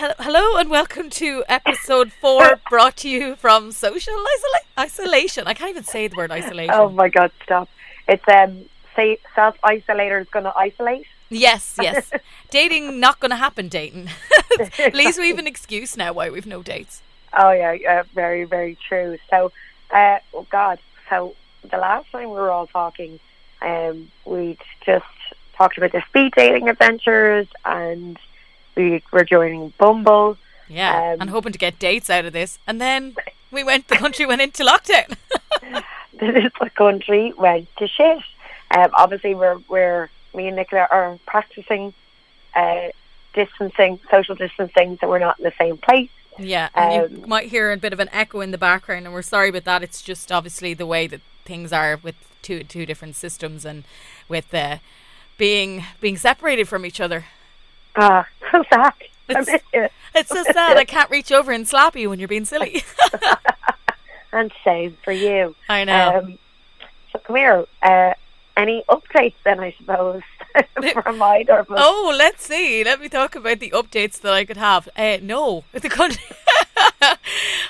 Hel- Hello and welcome to episode four, brought to you from social isola- isolation. I can't even say the word isolation. Oh my god, stop. It's um say self isolator is gonna isolate. Yes, yes. Dating not going to happen. Dating. At least we have an excuse now why we've no dates. Oh yeah, yeah, very, very true. So uh oh god. So the last time we were all talking, um, we just talked about the speed dating adventures and we were joining Bumble. Yeah, Um, and hoping to get dates out of this, and then we went. The country went into lockdown. this country went to shit. Um, obviously, we're we're me and Nicola are practicing uh, distancing, social distancing, so we're not in the same place. yeah, and you Um, might hear a bit of an echo in the background, and we're sorry about that. It's just obviously the way that things are with two two different systems and with uh, being being separated from each other. Ah, so sad. I It's- miss you. It's so sad. I can't reach over and slap you when you're being silly. And same for you. I know. Um, so come here. Uh, any updates then? I suppose from either of us. Oh, let's see. Let me talk about the updates that I could have. Uh, no, the country.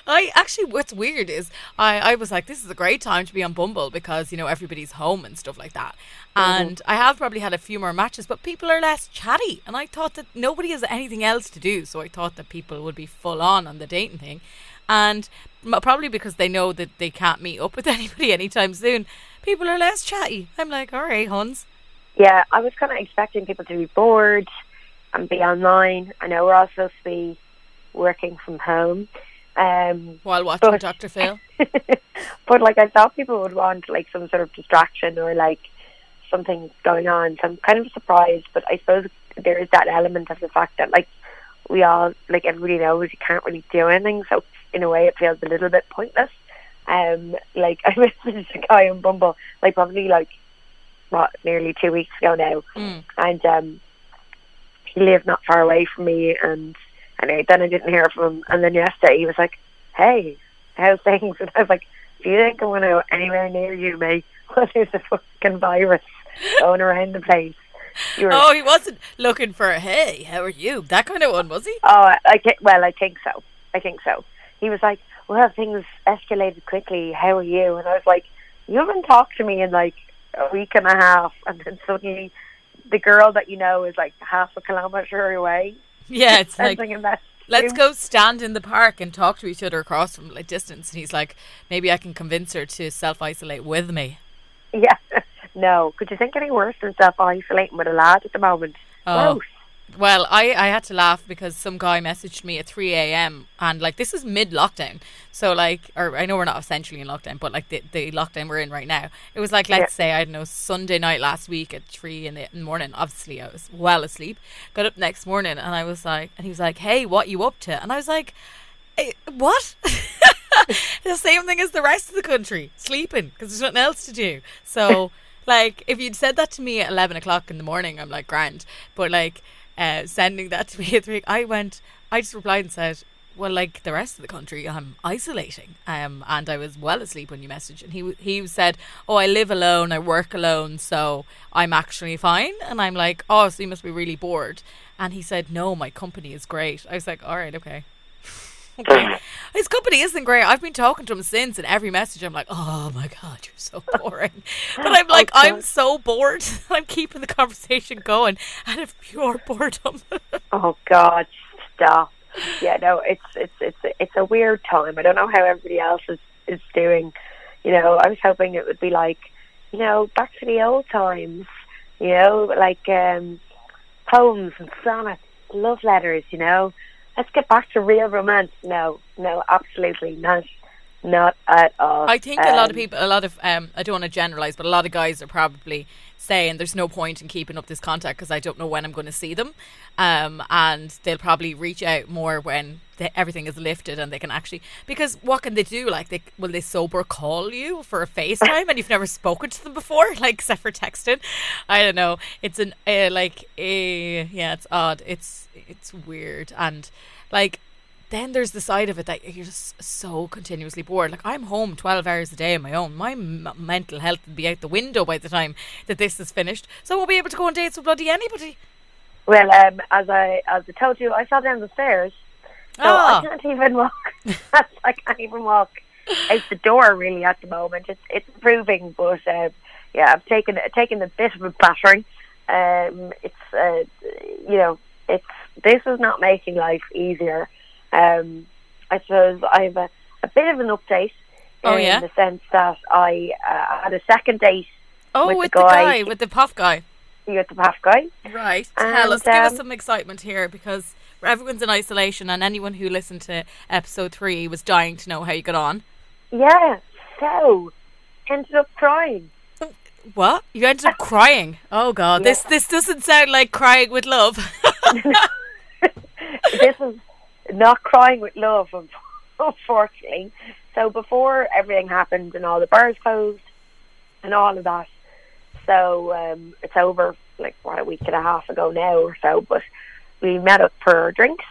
I actually, what's weird is I, I was like, this is a great time to be on Bumble because you know everybody's home and stuff like that. And I have probably had a few more matches, but people are less chatty. And I thought that nobody has anything else to do, so I thought that people would be full on on the dating thing. And probably because they know that they can't meet up with anybody anytime soon, people are less chatty. I'm like, all right, Huns. Yeah, I was kind of expecting people to be bored and be online. I know we're all supposed to be working from home. Um, While watching But- Dr. Phil. but like I thought people would want like some sort of distraction or like something going on. So I'm kind of surprised, but I suppose there is that element of the fact that like we all like everybody knows you can't really do anything. So in a way, it feels a little bit pointless. Um, like I messaged a guy on Bumble, like probably like what nearly two weeks ago now, Mm. and um, he lived not far away from me, and anyway, then I didn't hear from him, and then yesterday he was like, "Hey, how's things?" And I was like, "Do you think I'm going to go anywhere near you, mate? Well, there's a fucking virus going around the place." You were, Oh, he wasn't looking for a hey, how are you? That kind of one, was he? Oh, I, I thi- well, I think so. I think so. He was like, "Well, things escalated quickly. How are you?" And I was like, "You haven't talked to me in like a week and a half, and then suddenly the girl that you know is like half a kilometer away." Yeah, it's like sending a message. let's go stand in the park and talk to each other across from a distance. And he's like, maybe I can convince her to self isolate with me. Yeah. No. Could you think any worse than self isolating with a lad at the moment? Oh. Gross. Well, I, I had to laugh because some guy messaged me at 3 a.m. and like this is mid lockdown. So like, or I know we're not essentially in lockdown, but like the, the lockdown we're in right now. It was like, let's say, I don't know, Sunday night last week at 3 in the morning. Obviously, I was well asleep. Got up next morning and I was like, and he was like, hey, what you up to? And I was like, eh, what? the same thing as the rest of the country, sleeping because there's nothing else to do. So, like, if you'd said that to me at 11 o'clock in the morning, I'm like, grand. But, like, uh, sending that to me at 3, I went, I just replied and said, well, like the rest of the country, I'm isolating. Um, and I was well asleep when you messaged. And he he said, "Oh, I live alone, I work alone, so I'm actually fine." And I'm like, "Oh, so you must be really bored." And he said, "No, my company is great." I was like, "All right, okay." okay. His company isn't great. I've been talking to him since, and every message I'm like, "Oh my god, you're so boring." but I'm like, I'm so bored. I'm keeping the conversation going out of pure boredom. Oh God, stop. Yeah, no, it's it's it's it's a weird time. I don't know how everybody else is is doing. You know, I was hoping it would be like, you know, back to the old times. You know, like um poems and sonnets, love letters. You know, let's get back to real romance. No, no, absolutely not, not at all. I think a lot of Um, people, a lot of, um, I don't want to generalize, but a lot of guys are probably saying there's no point in keeping up this contact because I don't know when I'm going to see them. Um, and they'll probably reach out more when everything is lifted and they can actually, because what can they do? Like, they will they sober call you for a FaceTime and you've never spoken to them before, like, except for texting? I don't know. It's an, uh, like, uh, yeah, it's odd. It's, it's weird. And, like, then there's the side of it that you're just so continuously bored. Like I'm home 12 hours a day on my own. My m- mental health will be out the window by the time that this is finished. So I won't be able to go on dates with bloody anybody. Well, um, as I as I told you, I fell down the stairs, so Ah. I can't even walk. I can't even walk out the door really at the moment. It's it's improving, but um, yeah, I've taken taken a bit of a battering. Um, it's uh, you know, it's this is not making life easier. Um, I suppose I have a, a bit of an update. Oh, in yeah? the sense that I uh, had a second date Oh, with with, the the guy. guy, with the POF guy. You with the POF guy. Right. Tell us, And, give us um, some excitement here because everyone's in isolation and anyone who listened to episode three was dying to know how you got on. Yeah, so ended up crying. What? You ended up crying. Oh god, this this doesn't sound like crying with love. this is not crying with love, unfortunately. So before everything happened and all the bars closed and all of that, so um, it's over like what a week and a half ago now or so. But we met up for drinks,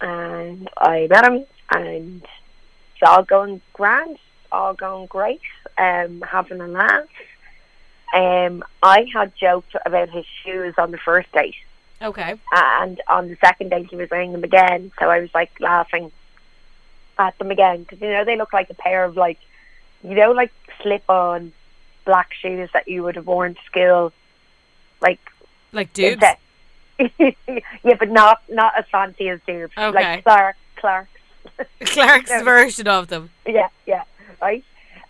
and I met him, and it's all going grand, all going great, um, having a laugh. Um, I had joked about his shoes on the first date okay. and on the second day, he was wearing them again. So I was like laughing at them again because you know they look like a pair of like you know like slip-on black shoes that you would have worn to school, like Like dudes. yeah, but not not as fancy as dupes, Okay. like Clark Clarks. Clarks Yeah. version of them. yeah, yeah, right.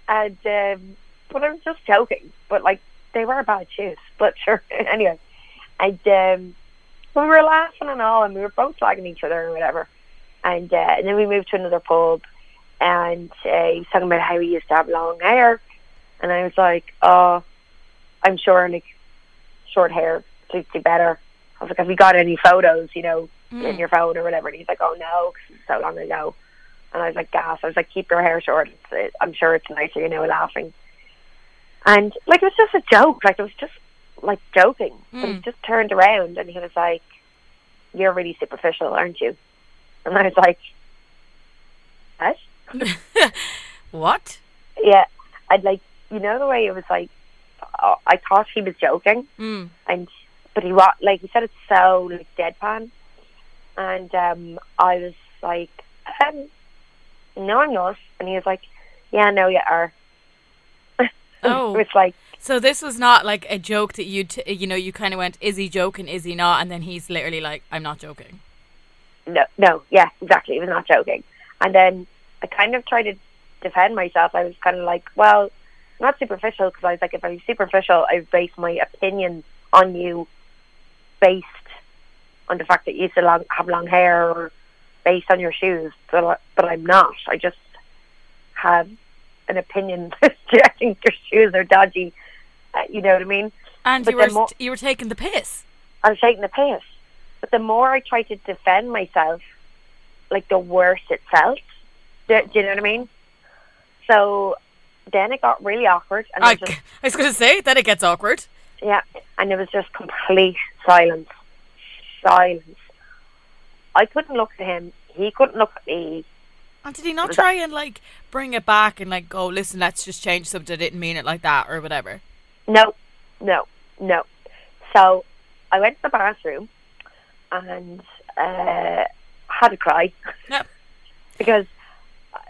And um, but I was just joking, but like they were bad shoes. But sure, anyway, and um, we were laughing and all, and we were both slagging each other and whatever. And, uh, and then we moved to another pub, and uh, he was talking about how he used to have long hair, and I was like, oh, I'm sure like short hair suits you better. I was like, have you got any photos, you know, in Mm. your phone or whatever? And he's like, oh no, 'cause it's so long ago. And I was like, gas. I was like, keep your hair short. It's, it, I'm sure it's nicer, you know, laughing. And like it was just a joke. Like it was just like joking. But he Mm. just turned around and he was like, "You're really superficial, aren't you?" And I was like, "What?" what? Yeah. I'd like, you know, the way it was like, uh, I thought he was joking, Mm. and but he was like he said it so like deadpan, and um, I was like, um, "No, I'm not," and he was like, "Yeah, no, you are." Oh. it was like, So this was not like a joke that you t- you know you kind of went is he joking is he not and then he's literally like I'm not joking. no, no, yeah, exactly. He was not joking. And then I kind of tried to defend myself. I was kind of like, well, not superficial because I was like, if I'm superficial, I base my opinion on you based on the fact that you still long, have long hair or based on your shoes. But, but I'm not. I just have an opinion I think your shoes are dodgy. You know what I mean? And But you were you were taking the piss. I was taking the piss. But the more I tried to defend myself, like the worse it felt. Do, do you know what I mean? So then it got really awkward, and I, just, I was going to say then it gets awkward. yeah, and it was just complete silence, silence. I couldn't look at him. He couldn't look at me. And did he not try and like bring it back and like go listen let's just change something I didn't mean it like that or whatever. No, no, no. So I went to the bathroom and uh, had a cry Yep. because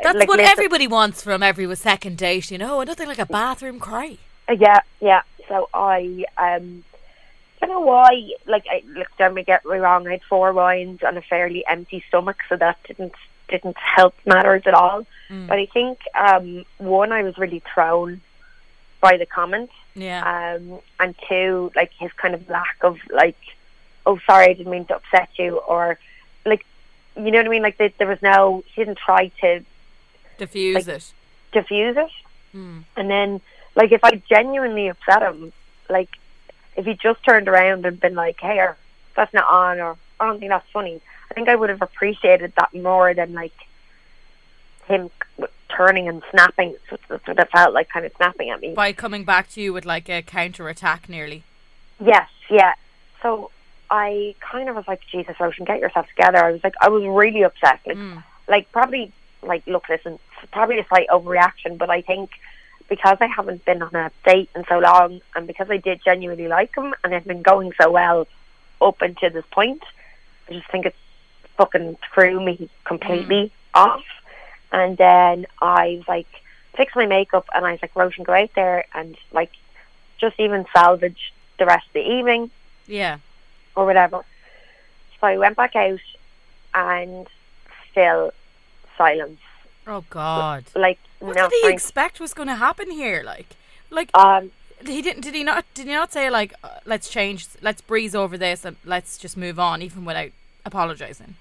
That's like, what listen- everybody wants from every second date, you know, nothing like a bathroom cry. Uh, Yeah, yeah. So I um don't know why like I look don't me get me wrong, I had four wines on a fairly empty stomach so that didn't didn't help matters at all. Mm. But I think um one I was really thrown by the comments. Yeah. Um and two, like his kind of lack of like oh sorry I didn't mean to upset you or like you know what I mean? Like there, there was no he didn't try to Diffuse like- it. diffuse it. Mm. And then, like, if I genuinely upset him, like, if he just turned around and been like, "Hey, or, that's not on," or "I don't think that's funny," I think I would have appreciated that more than like him turning and snapping. That's that's what it felt like, kind of snapping at me. By coming back to you with like a counter attack nearly. Yes, yeah. So I kind of was like, "Jesus, Roisin, get yourself together." I was like, I was really upset. Like, Mm. like probably like look listen probably a slight overreaction but i think because i haven't been on a date in so long and because i did genuinely like him and it's been going so well up until this point. I just think it's fucking threw me completely off. And then I was like, fix my makeup, and I was like, Roisin, go out there and like, just even salvage the rest of the evening Yeah. or whatever. So I went back out, and still silence. Oh God. Like What no did he expect was going to happen here? Like, like Um, he didn't. Did he not? Did he not say like, uh, let's change, let's breeze over this, and let's just move on, even without apologizing?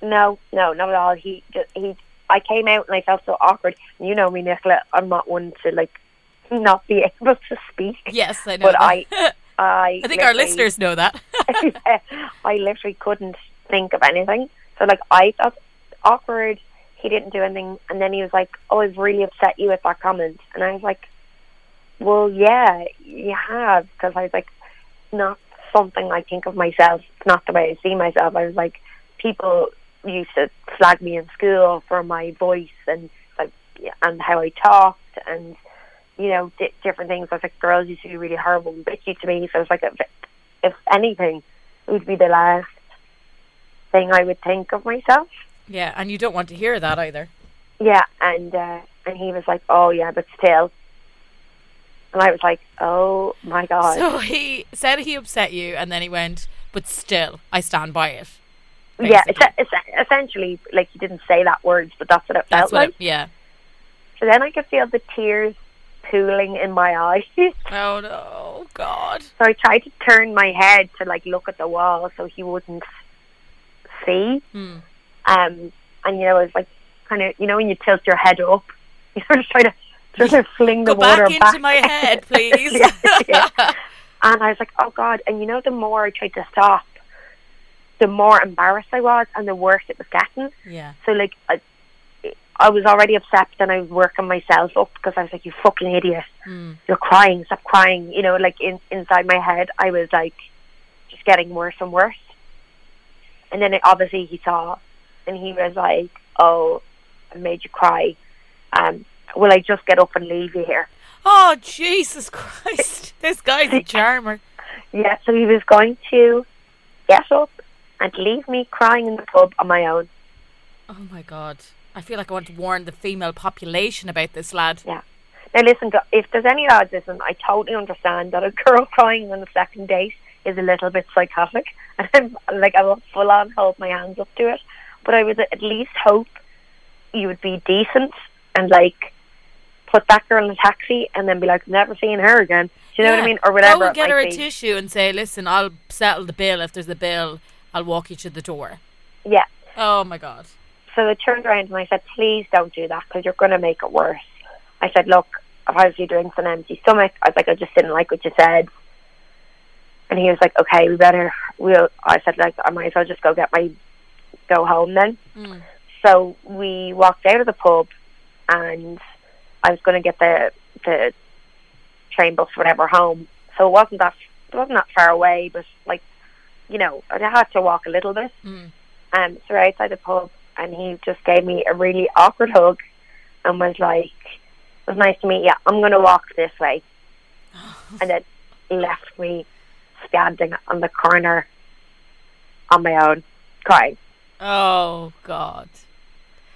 no, no, not at all. He just he. I came out and I felt so awkward. You know me, Nicola. I'm not one to like not be able to speak. Yes, I know. But that. I, I, I think our listeners know that. I literally couldn't think of anything. So like I felt awkward. He didn't do anything, and then he was like, "Oh, I've really upset you with that comment," and I was like, "Well, yeah, you have," because I was like, "Not something I think of myself. It's not the way I see myself." I was like, people used to slag me in school for my voice and like and how I talked and you know di- different things. I was like, girls used to be really horrible and bitchy to me. So I was like, if, if anything, it would be the last thing I would think of myself. yeah, and you don't want to hear that either. Yeah, and uh, and he was like, "Oh yeah, but still," and I was like, "Oh my god." So he said he upset you, and then he went, but still, I stand by it. Yeah, it's, it's essentially like he didn't say that words, but that's what it That's felt what. like. It, yeah. So then I could feel the tears pooling in my eyes. Oh no, God. So I tried to turn my head to like look at the wall so he wouldn't see. Hmm. Um, and you know, it was like kind of you know when you tilt your head up, you sort of try to sort of fling the Go water back into my head, please. Yeah, yeah. And I was like, oh God. And you know, the more I tried to stop, the more embarrassed I was and the worse it was getting. yeah. So, like, I, I was already upset and I was working myself up because I was like, you fucking idiot. Hmm. You're crying. Stop crying. You know, like, in, inside my head, I was like, just getting worse and worse. And then it, obviously he saw and he was like, oh, I made you cry. Um, will I just get up and leave you here? Oh Jesus Christ! This guy's a charmer. Yeah, so he was going to get up and leave me crying in the pub on my own. Oh my God! I feel like I want to warn the female population about this lad. Yeah. Now, listen, if there's any lads listen, I totally understand that a girl crying on the second date is a little bit psychotic, and I'm like I will full on hold my hands up to it. But I would at least hope you would be decent and like put that girl in a taxi and then be like, never seeing her again. Do you know what I mean? Or whatever. I would get her a be. tissue and say, "Listen, I'll settle the bill. If there's a bill, I'll walk you to the door." Yeah. Oh my God! So I turned around and I said, please don't do that because you're going to make it worse. I said, look, I've had a few drinks on an empty stomach. I was like, I just didn't like what you said. And he was like, okay, we better, we'll, I said, like, I might as well just go get my, go home then. Mm. So we walked out of the pub and I was going to get the, the train bus, whatever, home. So it wasn't that, it wasn't that far away, but like, you know, I had to walk a little bit. Mm. Um, so we're outside the pub, and he just gave me a really awkward hug, and was like, "It was nice to meet you. I'm going to walk this way," and then left me standing on the corner on my own, crying. Oh God!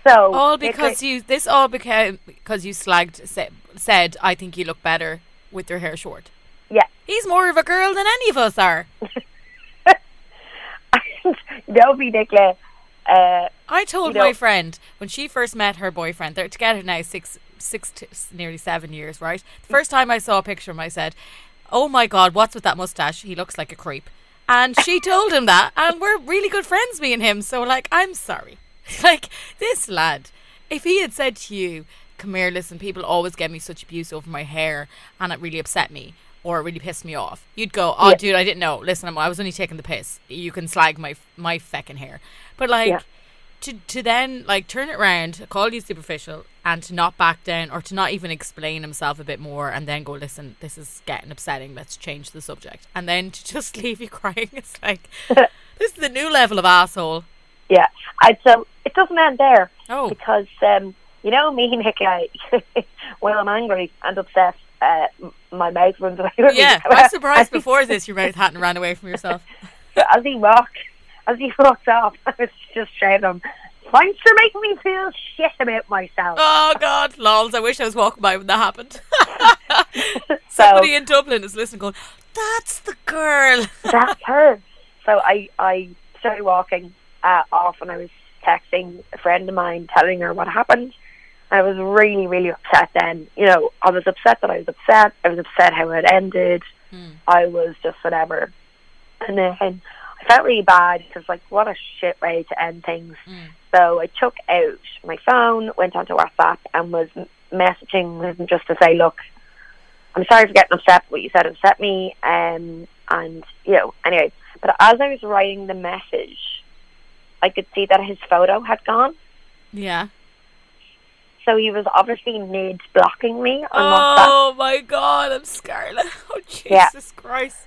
So All because you. This all became because you slagged said, said I think you look better with your hair short. Yeah. He's more of a girl than any of us are. be Nicola. Uh, I told You know- my friend when she first met her boyfriend, they're together now six, six, to, nearly seven years, right? The first time I saw a picture of him, I said, "Oh my God, what's with that mustache? He looks like a creep." And she told him that, and we're really good friends, me and him. So, like, I'm sorry. like this lad, if he had said to you, "Come here, listen, people always give me such abuse over my hair, and it really upset me." Or it really pissed me off. You'd go, oh, Yeah. dude, I didn't know. Listen, I'm- I was only taking the piss. You can slag my my feckin' hair, but like, Yeah. to to then like turn it around, call you superficial, and to not back down or to not even explain himself a bit more, and then go, listen, this is getting upsetting. Let's change the subject, and then to just leave you crying. It's like this is the new level of asshole. yeah, I so it doesn't end there. Oh, because um, you know me, Nicola. when I'm angry and upset, uh, my mouth runs away with me. yeah. I'm surprised before this your mouth hadn't ran away from yourself. As he walked, as he walked off, I was just shouting him, "Thanks for making me feel shit about myself." Oh God, lols! I wish I was walking by when that happened. so Somebody in Dublin is listening, going, "That's the girl." that's her. So I I started walking uh, off, and I was texting a friend of mine, telling her what happened. I was really, really upset then. You know, I was upset that I was upset. I was upset how it ended. Mm. I was just whatever. And then I felt really bad because, like, what a shit way to end things. Mm. So I took out my phone, went onto WhatsApp, and was messaging him just to say, look, I'm sorry for getting upset. But what you said upset me. Um, and, you know, anyway. But as I was writing the message, I could see that his photo had gone. Yeah. So he was obviously mid blocking me. Oh my God, I'm Scarlet. Oh Jesus Yeah. Christ.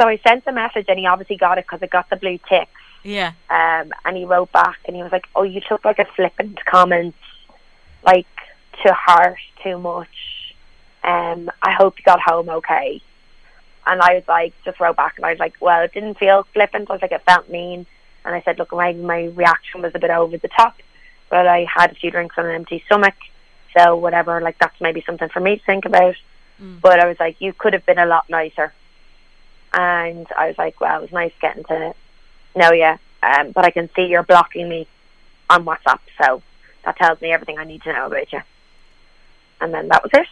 So I sent the message, and he obviously got it because it got the blue tick. Yeah. Um, and he wrote back, and he was like, "Oh, you took like a flippant comment, like to heart too much. Um, I hope you got home okay." And I was like, just wrote back, and I was like, "Well, it didn't feel flippant. I was like, it felt mean." And I said, "Look, my my reaction was a bit over the top, but I had a few drinks on an empty stomach, so whatever. Like that's maybe something for me to think about." Mm. But I was like, "You could have been a lot nicer." And I was like, "Well, it was nice getting to know you, um, but I can see you're blocking me on WhatsApp, so that tells me everything I need to know about you." And then that was it.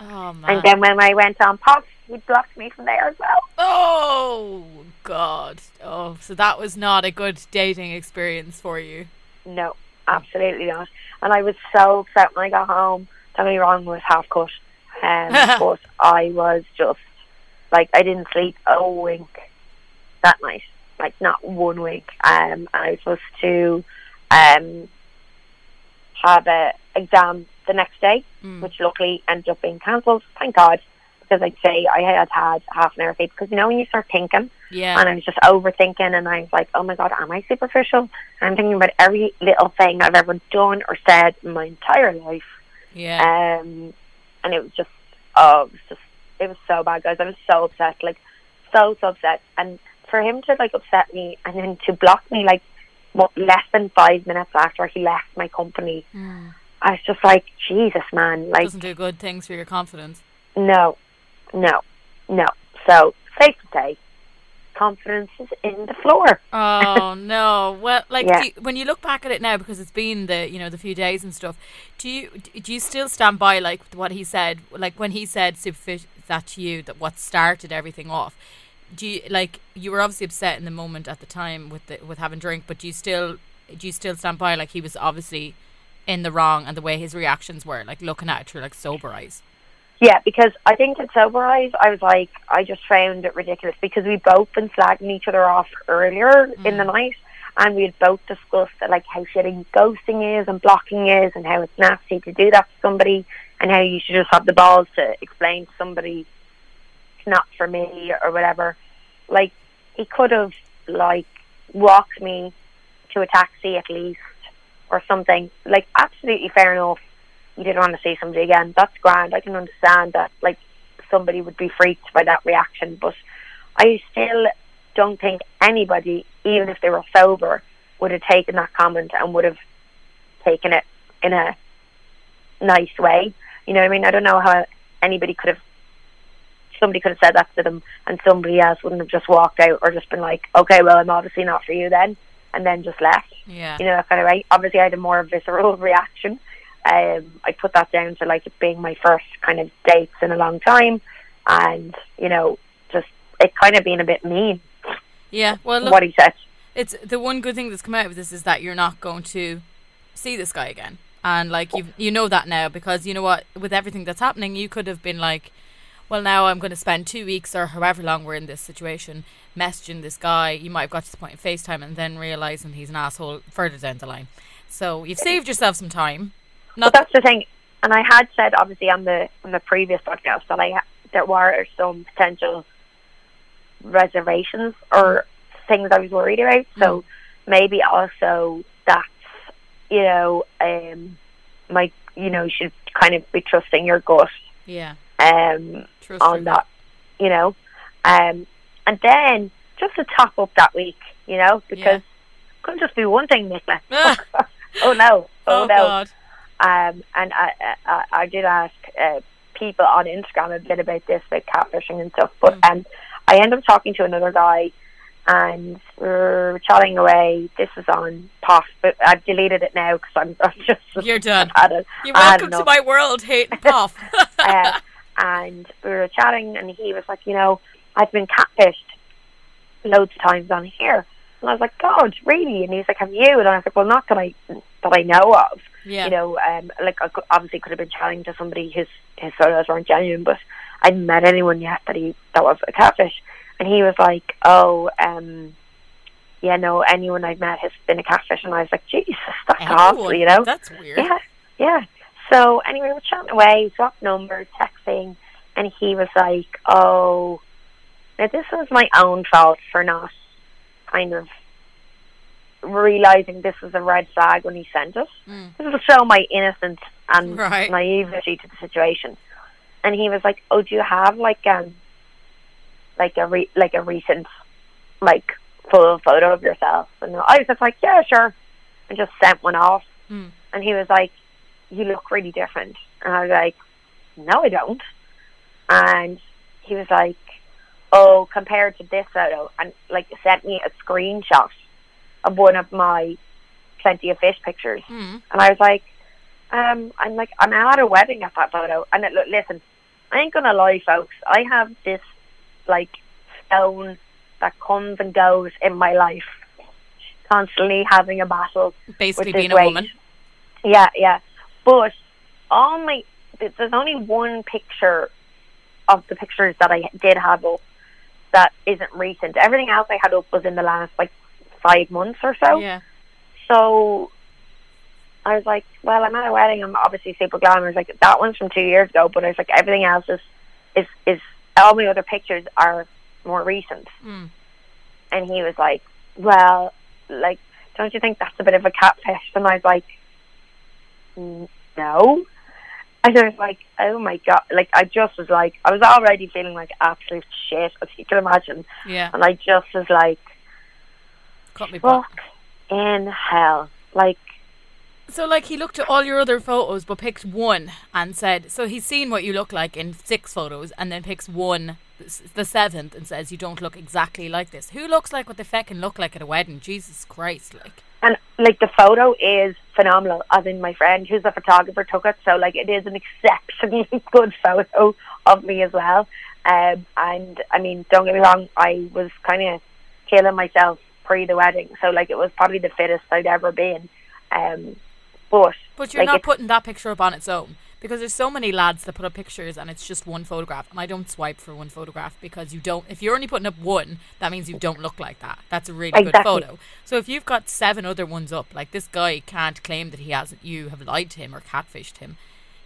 Oh man. And then when I went on POF, he blocked me from there as well. oh God. Oh, so that was not a good dating experience for you. No, absolutely not. And I was so upset when I got home. Don't get me wrong, was half cut. Um, but I was just like I didn't sleep a wink that night, like not one wink. Um, and I was supposed to um have a exam the next day, Mm. which luckily ended up being cancelled. Thank God, because I'd say I had had half an hour sleep. Because you know when you start thinking, Yeah. and I was just overthinking, and I was like, oh my god, am I superficial? I'm thinking about every little thing I've ever done or said in my entire life. Yeah. Um, and it was just, oh, it was just, it was so bad, guys. I was so upset, like, so, so upset. And for him to, like, upset me and then to block me, like, what, less than five minutes after he left my company, Mm. I was just like, Jesus, man. Like, Doesn't do good things for your confidence. no, no, no. So, safe to say, confidence is in the floor. Oh no! Well, like Yeah. you, when you look back at it now, because it's been the you know the few days and stuff. Do you do you still stand by like what he said? Like when he said superficial that to you that what started everything off. Do you like you were obviously upset in the moment at the time with the with having drink, but do you still do you still stand by like he was obviously in the wrong and the way his reactions were like looking at it through like sober eyes. Yeah, because I think at sober eyes, I was like, I just found it ridiculous because we both been slagging each other off earlier in the mm. night, and we had both discussed like how shitty ghosting is and blocking is, and how it's nasty to do that to somebody, and how you should just have the balls to explain to somebody it's not for me or whatever. Like he could have like walked me to a taxi at least or something. Like absolutely fair enough you didn't want to see somebody again. That's grand. I can understand that like somebody would be freaked by that reaction, but I still don't think anybody, even if they were sober, would have taken that comment and would have taken it in a nice way. You know what I mean? I don't know how anybody could have somebody could have said that to them and somebody else wouldn't have just walked out or just been like, Okay, well I'm obviously not for you then and then just left. Yeah. You know, that kind of way. Obviously I had a more visceral reaction um, I put that down to like it being my first kind of dates in a long time, and you know, just it kind of being a bit mean. Yeah. Well, look, what he said. it's the one good thing that's come out of this is that you're not going to see this guy again and like you you know that now because you know what with everything that's happening you could have been like well now i'm going to spend two weeks or however long we're in this situation messaging this guy you might have got to the point of facetime and then realizing he's an asshole further down the line so you've saved yourself some time But that's the thing, and I had said obviously on the on the previous podcast that I there were some potential reservations or things I was worried about. So maybe also that's you know um my you know you should kind of be trusting your gut yeah um trust on that, you know. Um, and then just to top up that week, you know, because couldn't just do one thing, Nicola. Ah. oh no, oh, Oh, no. God. Um, and I, I, I did ask uh, people on Instagram a bit about this, about catfishing and stuff. But Mm. um, I ended up talking to another guy, and we were chatting away. This was on POF, but I've deleted it now because I'm, I'm just You're done. Had it. You're welcome to my world, hating POF. uh, and we were chatting, and he was like, you know, I've been catfished loads of times on here. And I was like, God, really? And he's like, Have you? And I was like, Well, not that I that I know of. Yeah. You know, um, like I obviously could have been chatting to somebody whose his photos weren't genuine, but I hadn't met anyone yet that he that was a catfish. And he was like, Oh, um, yeah, no, anyone I've met has been a catfish. And I was like, Jesus, that's awful, you know? That's weird. Yeah, yeah. So anyway, we're chatting away, swapped numbers, texting, and he was like, "Oh, now this was my own fault for not kind of realizing this was a red flag when he sent it. Mm. This will show my innocence and Right. naivety to the situation." And he was like, "Oh, do you have like um, like a re- like a recent like full photo of yourself?" And I was just like, "Yeah, sure," and just sent one off. Mm. And he was like, You look really different. And I was like, No, I don't. And he was like, Oh, compared to this photo, and like sent me a screenshot of one of my plenty of fish pictures. Mm. And I was like, um, I'm like, I'm at a wedding at that photo. And it, look, listen, I ain't gonna lie, folks. I have this like stone that comes and goes in my life, constantly having a battle Basically being is a weight. woman. yeah, yeah. But all my there's only one picture of the pictures that I did have up that isn't recent. Everything else I had up was in the last like five months or so. Yeah. So I was like, well, I'm at a wedding. I'm obviously super glamorous. Like that one's from two years ago, but I was like, everything else is is is all my other pictures are more recent. Mm. And he was like, well, like, don't you think that's a bit of a catfish? And I was like, "Mm, no. And I was like, oh my god! Like I just was like, I was already feeling like absolute shit, as you can imagine. Yeah. And I just was like, Cut me fuck in hell. Like, So, like, he looked at all your other photos, but picked one and said, so he's seen what you look like in six photos, and then picks one, the seventh, and says, you don't look exactly like this. Who looks like what they feckin' look like at a wedding? Jesus Christ, like. and like the photo is phenomenal. As in, my friend who's a photographer took it, so like it is an exceptionally good photo of me as well. Um, and I mean, don't get me wrong, I was kind of killing myself pre the wedding, so like it was probably the fittest I'd ever been. Um, but But you're like, not putting that picture up on its own. Because there's so many lads that put up pictures and it's just one photograph. And I don't swipe for one photograph because you don't, if you're only putting up one, that means you don't look like that. That's a really good photo. So if you've got seven other ones up, like this guy can't claim that he hasn't, you have lied to him or catfished him.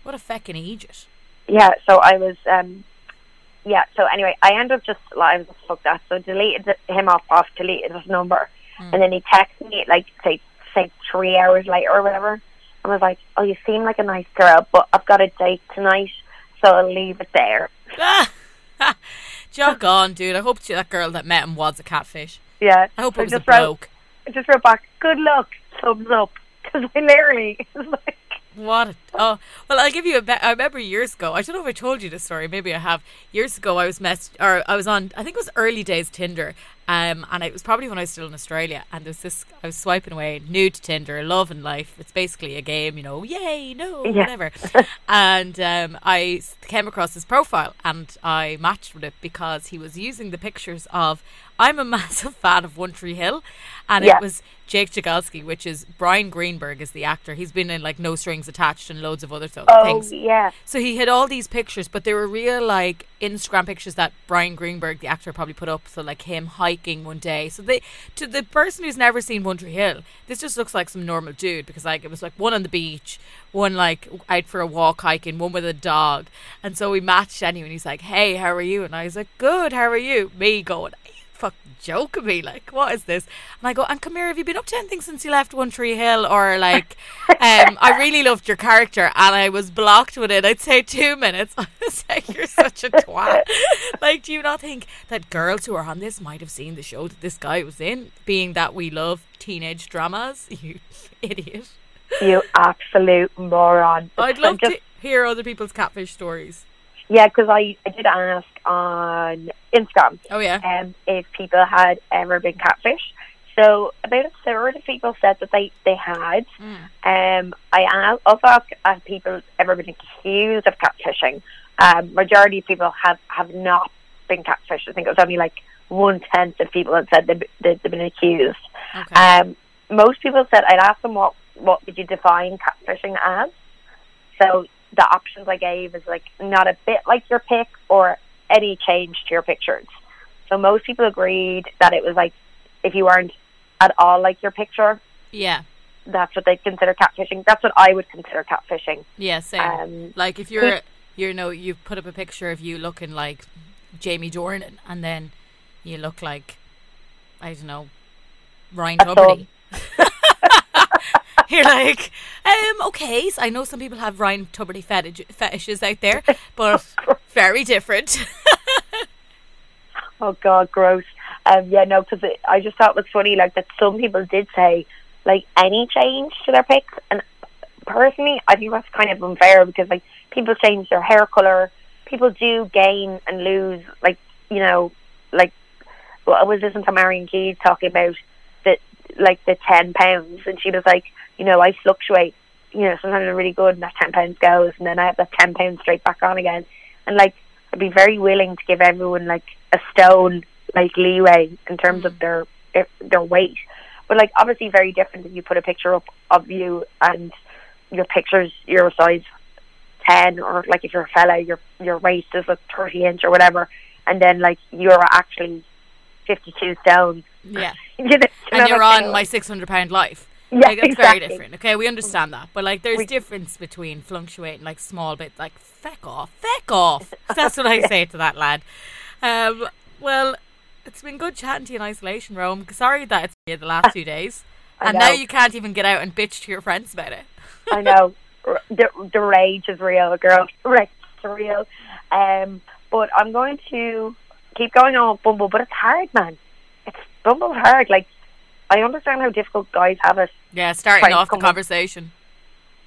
What a feckin' idiot. yeah, so I was, um, yeah. So anyway, I ended up just like I was like, fuck that. So deleted him off, off deleted his number, Hmm. and then he texted me like say say three hours later or whatever, and I was like, "Oh, you seem like a nice girl, but I've got a date tonight, so I'll leave it there." Jog on, dude. I hope that girl that met him was a catfish. Yeah, I hope so it was a just wrote, bloke. I just wrote back, "Good luck, thumbs up," because I literally like, What? Oh, well, I'll give you a. Be- I remember years ago. I don't know if I told you this story. Maybe I have. Years ago, I was mess or I was on. I think it was early days Tinder. Um, and it was probably when I was still in Australia. And there's this. I was swiping away, new to Tinder, love and life. It's basically a game, you know. Yay, no, Yeah. whatever. and um, I came across his profile and I matched with it because he was using the pictures of. I'm a massive fan of One Tree Hill, and Yeah. it was Jake Jagielski, which is Bryan Greenberg is the actor. He's been in like No Strings Attached and loads of other th- "Oh things. yeah, So he had all these pictures, but they were real like Instagram pictures that Bryan Greenberg, the actor, probably put up. So like him hiking one day. So they to the person who's never seen One Hill, this just looks like some normal dude because like it was like one on the beach, one like out for a walk hiking, one with a dog. And so we matched anyway. And he's like, "Hey, how are you?" And I was like, "Good. How are you?" Me going. "Are you fuck joking me. Like, what is this? And I go, and come here, have you been up to anything since you left One Tree Hill? Or like, um, I really loved your character, and I was blocked with it. I'd say two minutes. I was like, you're such a twat. like, do you not think that girls who are on this might have seen the show that this guy was in, being that we love teenage dramas? You idiot. You absolute moron. I'd love just, to hear other people's catfish stories. Yeah, because I, I did ask on Instagram Oh yeah. um, if people had ever been catfished. So about a third of people said that they, they had. Mm. Um, I asked, also asked have people ever been accused of catfishing. Um, majority of people have, have not been catfished. I think it was only like one tenth of people that said they've, they've been accused. Okay. Um, most people said I'd ask them what what would you define catfishing as. So the options I gave is like not a bit like your pic or any change to your pictures. So most people agreed that it was like if you weren't at all like your picture, yeah. that's what they consider catfishing. That's what I would consider catfishing. Yeah. Same. Um, Like if you're, you know, you put up a picture of you looking like Jamie Dornan, and then you look like, I don't know, Ryan A Tubridy. You're like, um, okay. So I know some people have Ryan Tubridy fetish, fetishes out there, but very different. Oh God, gross. Um, yeah, no, because I just thought it was funny, like that some people did say like any change to their pics, and personally, I think that's kind of unfair because like people change their hair color, people do gain and lose, like you know, like well, I was listening to Marian Keyes talking about like the ten pounds, and she was like, you know, I fluctuate. You know, sometimes I'm really good, and that ten pounds goes, and then I have that ten pounds straight back on again, and like I'd be very willing to give everyone like a stone like leeway in terms of mm. their if, their weight. But like obviously very different if you put a picture up of you and your pictures you're a size ten or like if you're a fella your your waist is a thirty inch or whatever and then like you're actually fifty two stone. yeah. You know And you're on my 600 pound life. Yeah, like, that's exactly. very different. Okay, we understand that, but like, there's We- difference between fluctuating like small bit, like feck off, feck off. That's what I say to that lad. Um, well, it's been good chatting to you in isolation, Rome. Sorry that it's been the last two days, I and now you can't even get out and bitch to your friends about it. I know the the rage is real, girl. Rage is real. Um, but I'm going to keep going on Bumble, but it's hard, man. It's Bumble's hard. Like I understand how difficult guys have it. Yeah, starting off the conversation,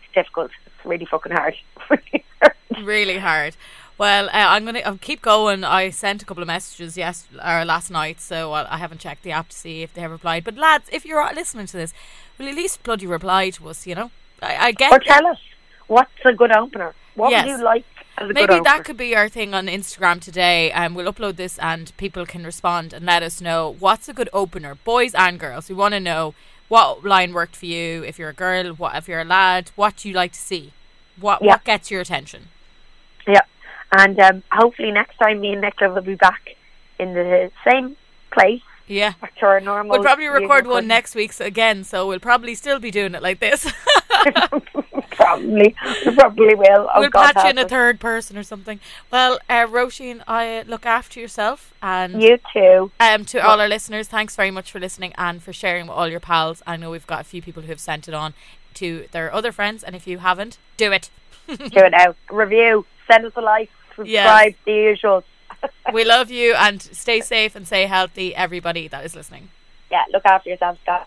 It's difficult. It's really fucking hard. Really hard. Well, uh, I'm gonna I'll keep going. I sent a couple of messages yes or last night, so I, I haven't checked the app to see if they have replied. But lads, if you're listening to this, will at least bloody reply to us? You know, I, I get or tell us what's a good opener. What Yes. would you like Maybe that could be our thing on Instagram today. Um, we'll upload this and people can respond and let us know what's a good opener, boys and girls. We want to know what line worked for you. If you're a girl, what if you're a lad, what do you like to see? What Yeah. what gets your attention? Yeah. And um, hopefully next time me and Nicola will be back in the same place, Yeah. back to our normal. We'll probably record one next week again, so we'll probably still be doing it like this. probably, we probably will. Oh, we'll God patch in a third person or something. Well, uh, Roisin, I look after yourself and You too. Um, to all our listeners, thanks very much for listening and for sharing with all your pals. I know we've got a few people who have sent it on to their other friends, and if you haven't, do it. Do it now. Review. Send us a like. Subscribe. The usual. We love you and stay safe and stay healthy, everybody that is listening. Yeah. Look after yourselves, guys.